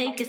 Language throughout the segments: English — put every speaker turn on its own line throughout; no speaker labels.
I can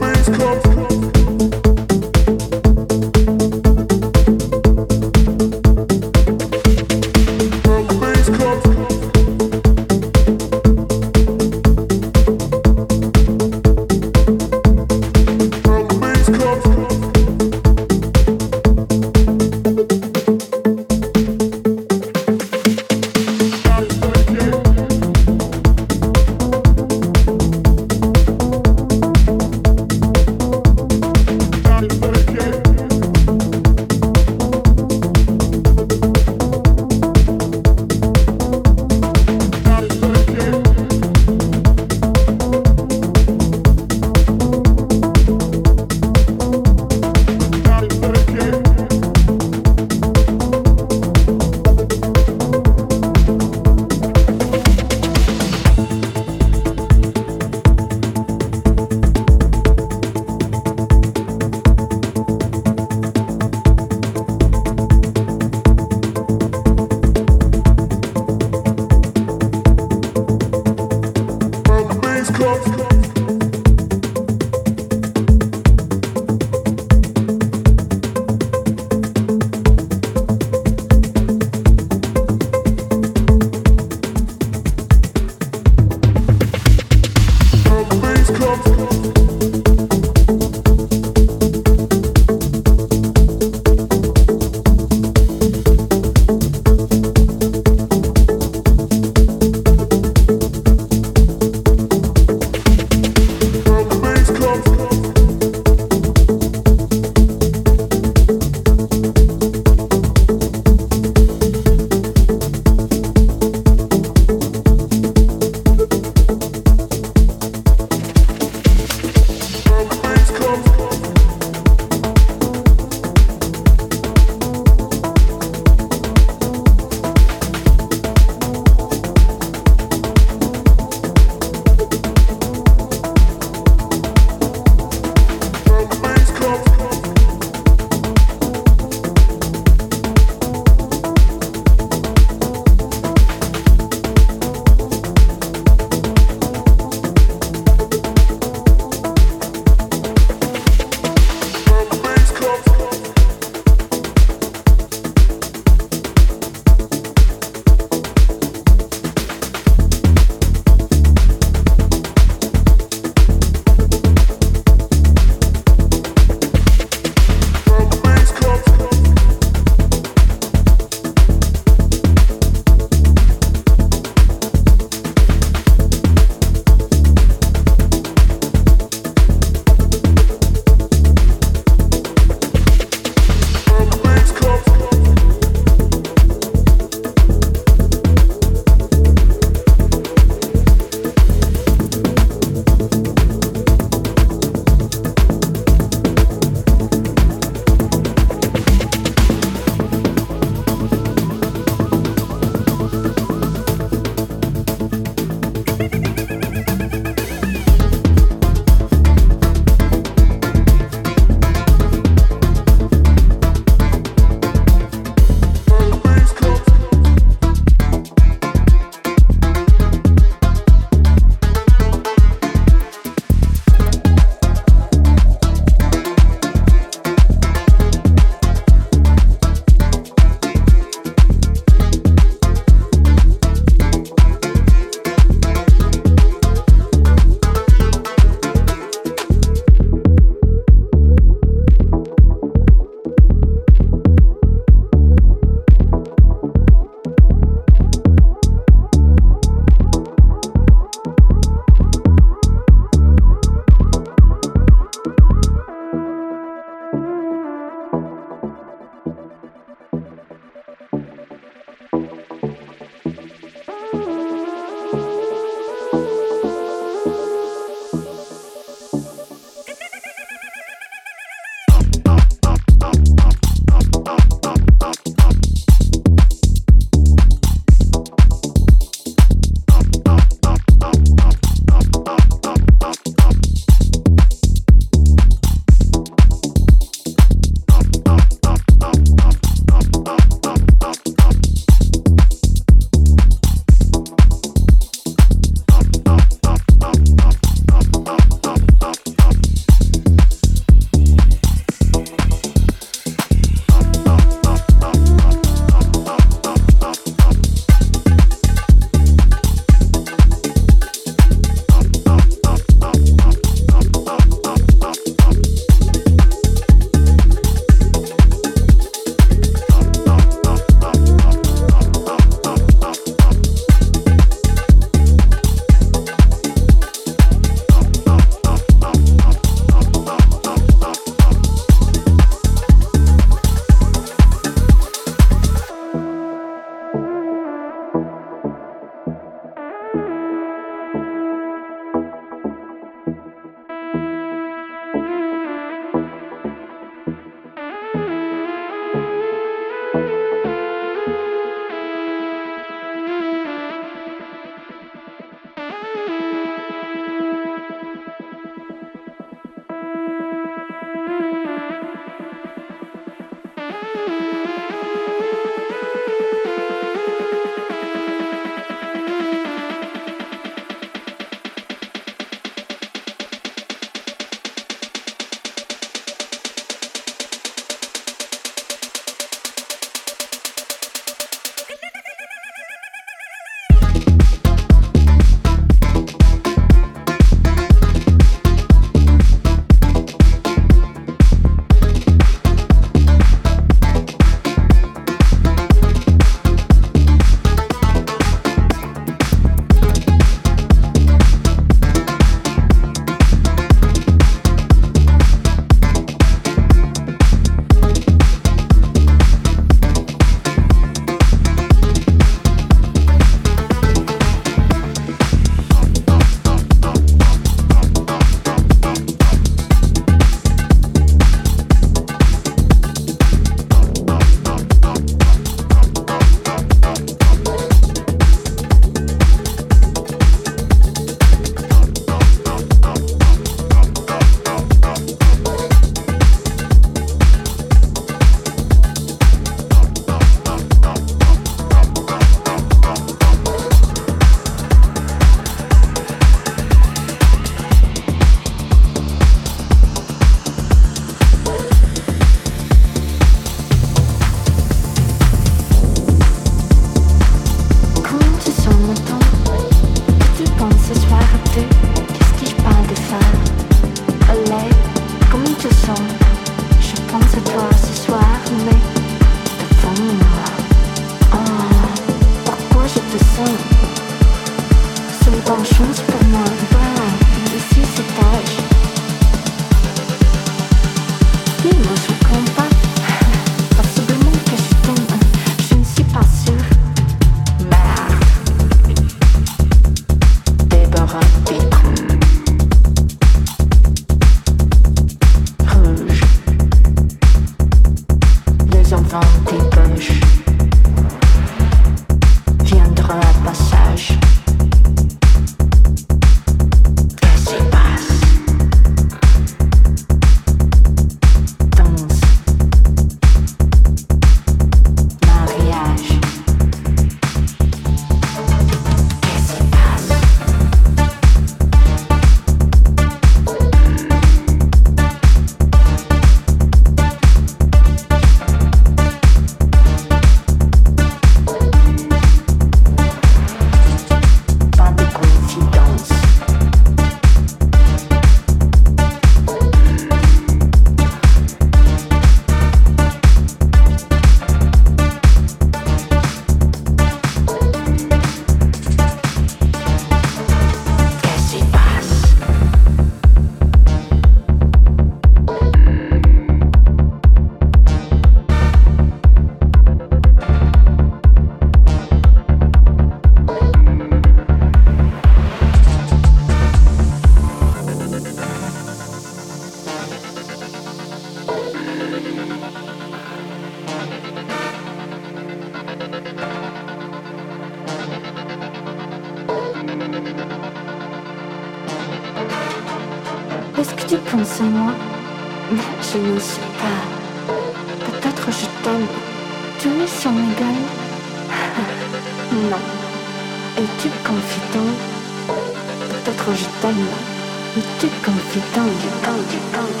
du temps,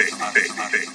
Baby.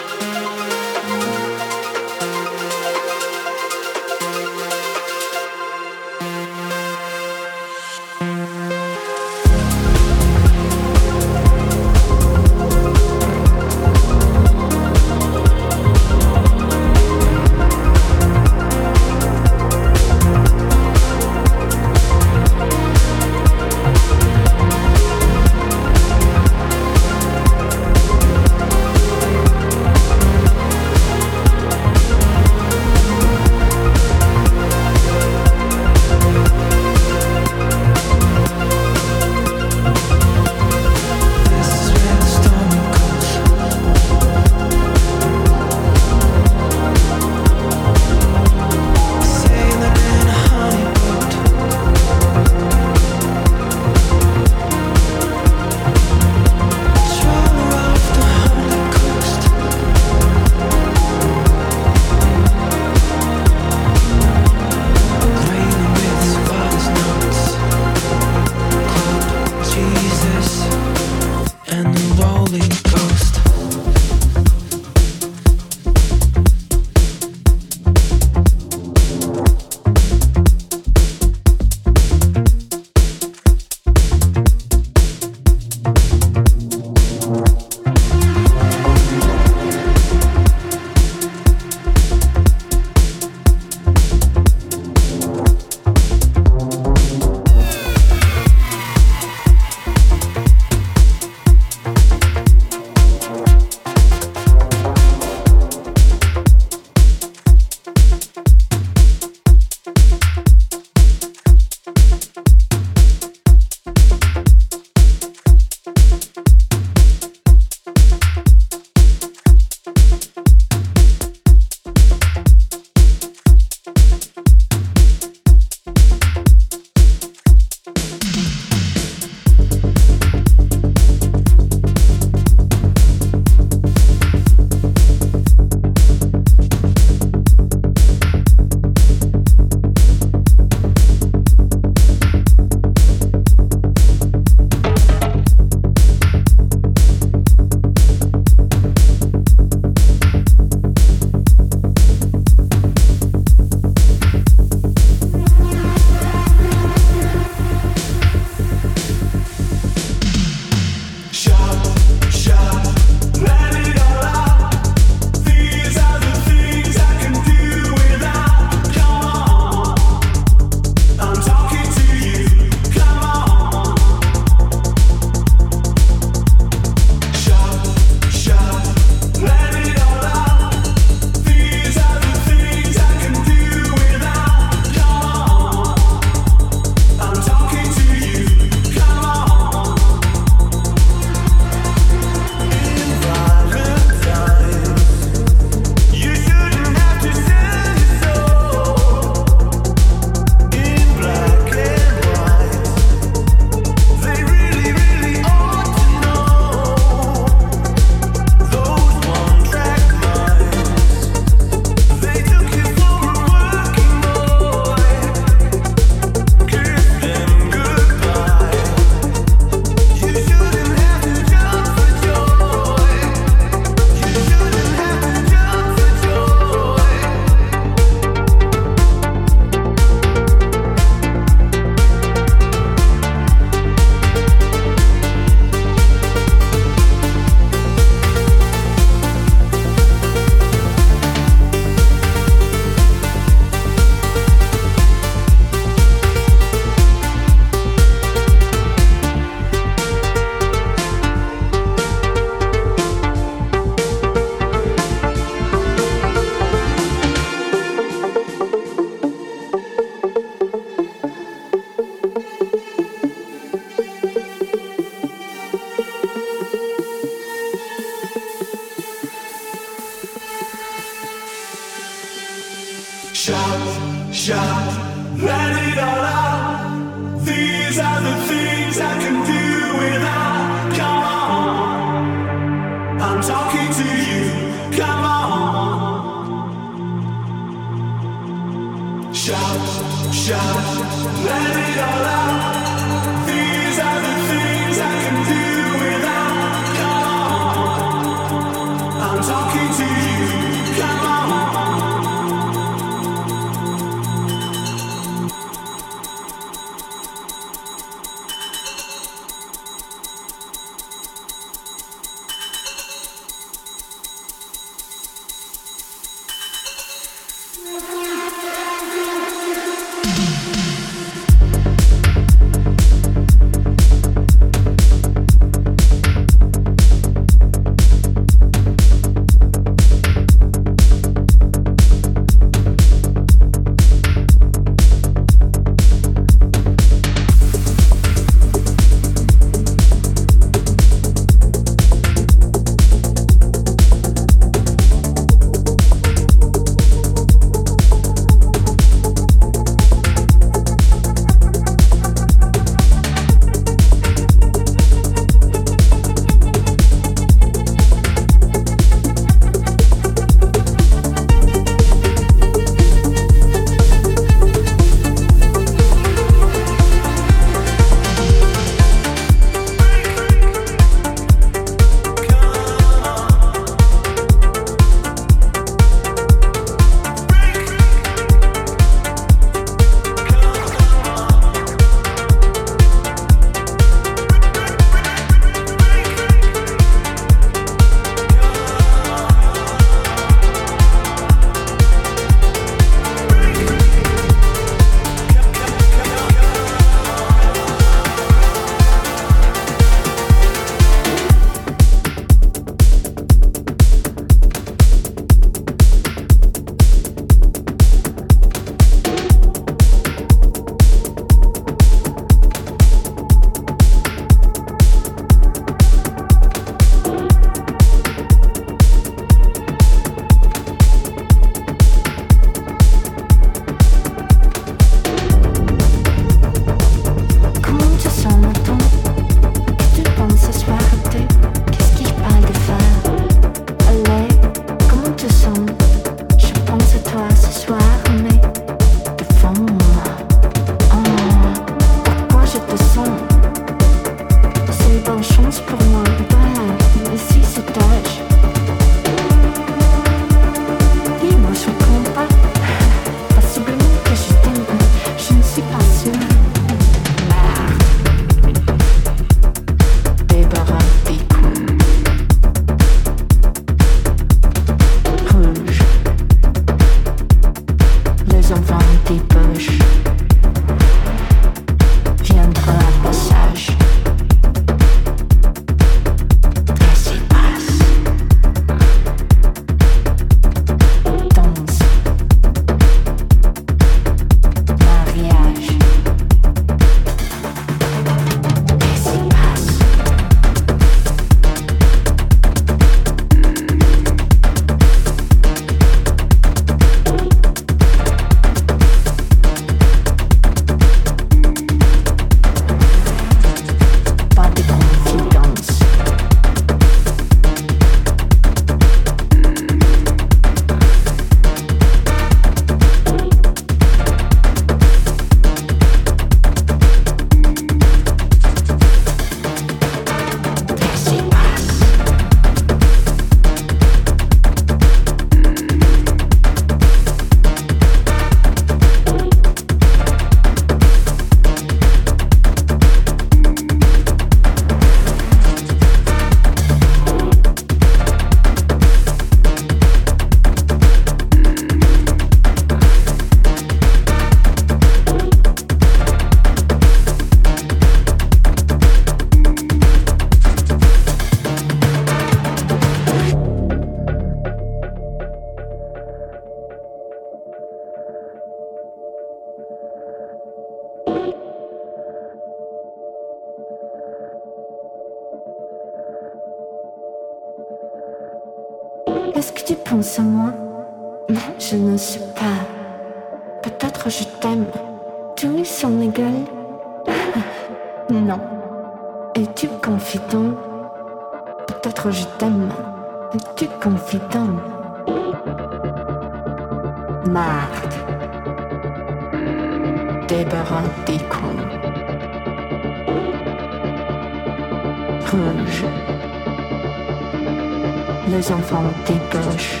les enfants des gauches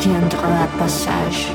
viendront à passage.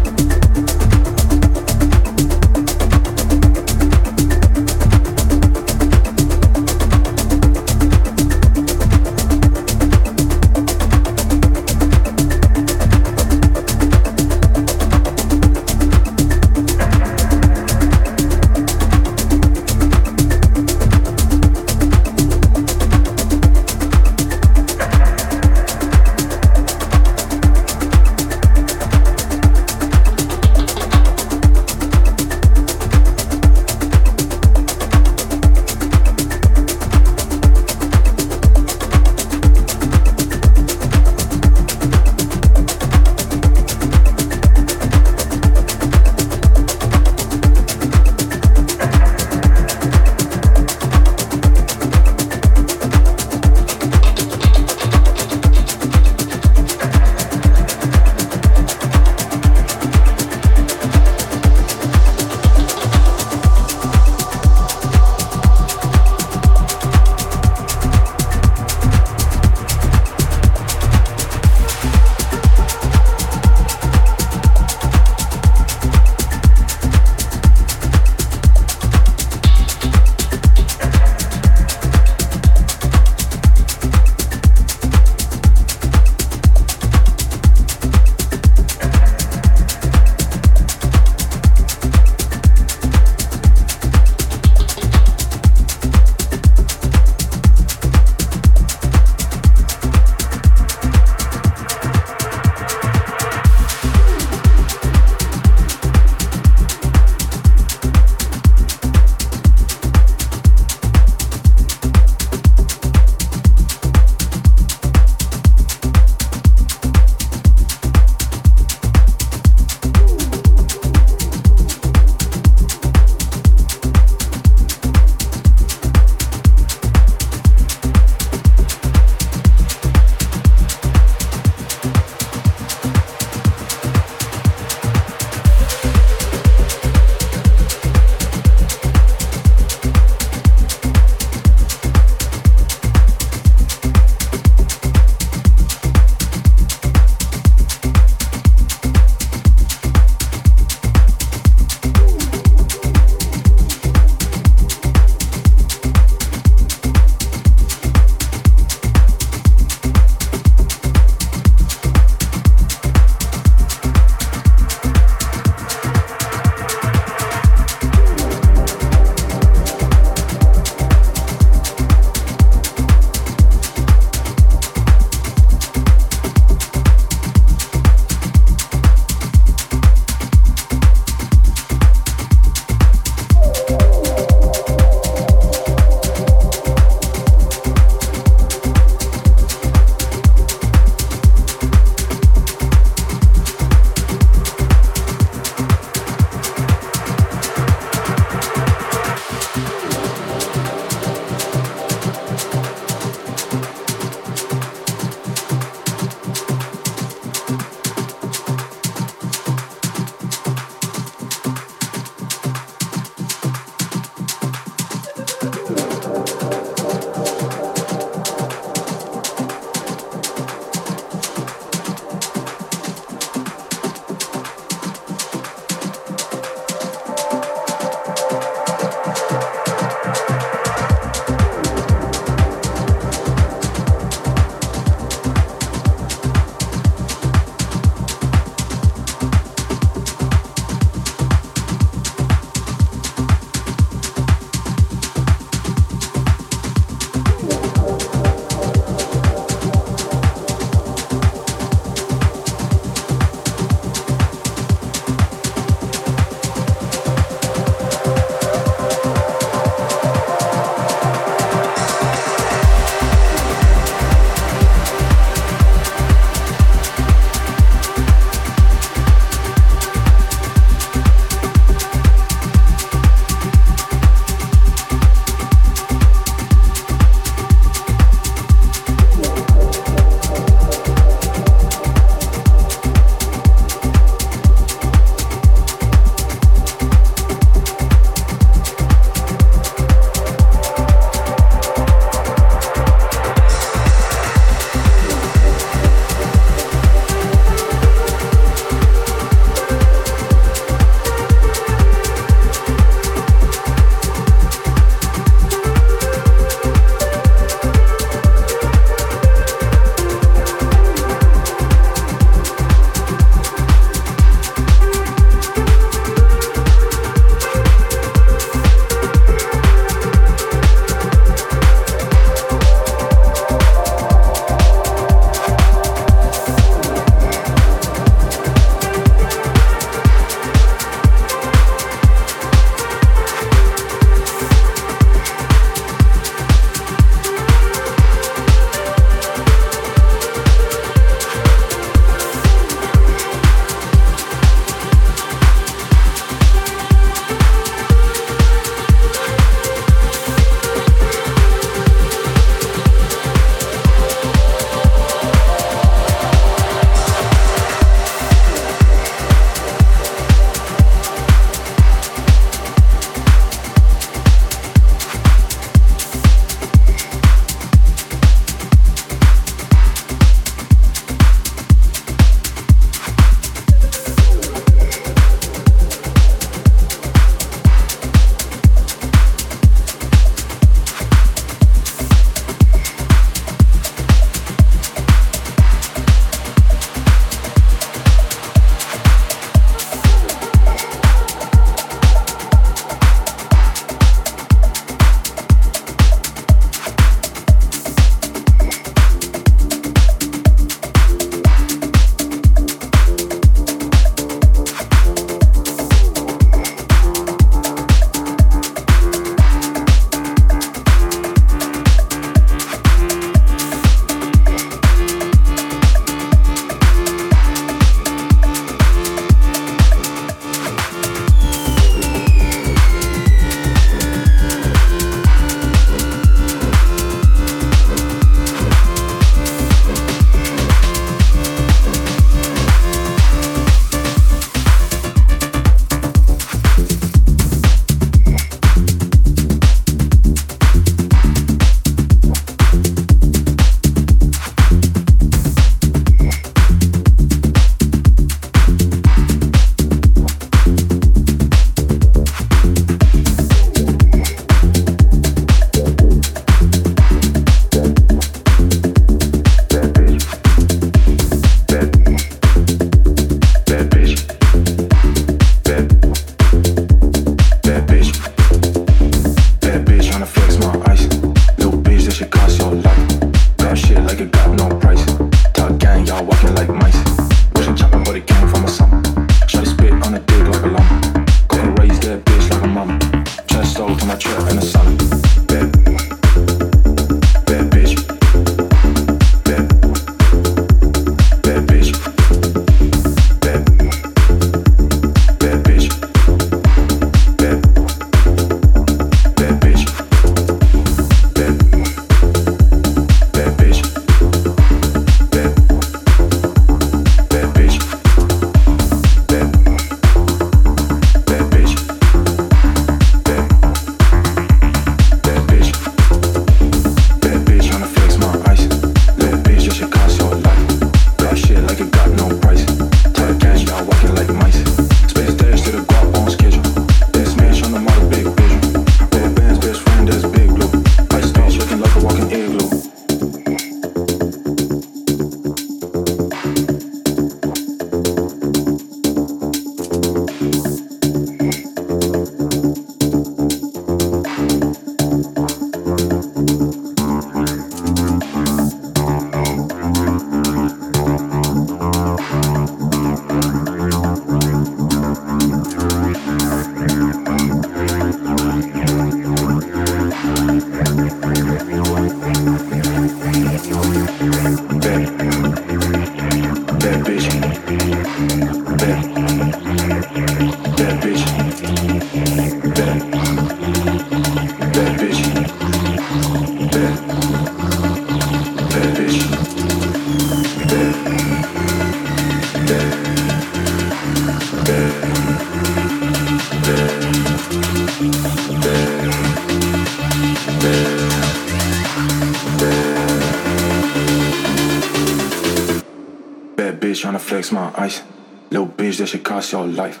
Your life.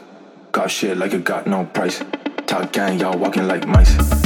Got shit like it got no price. Top gang, y'all walking like mice.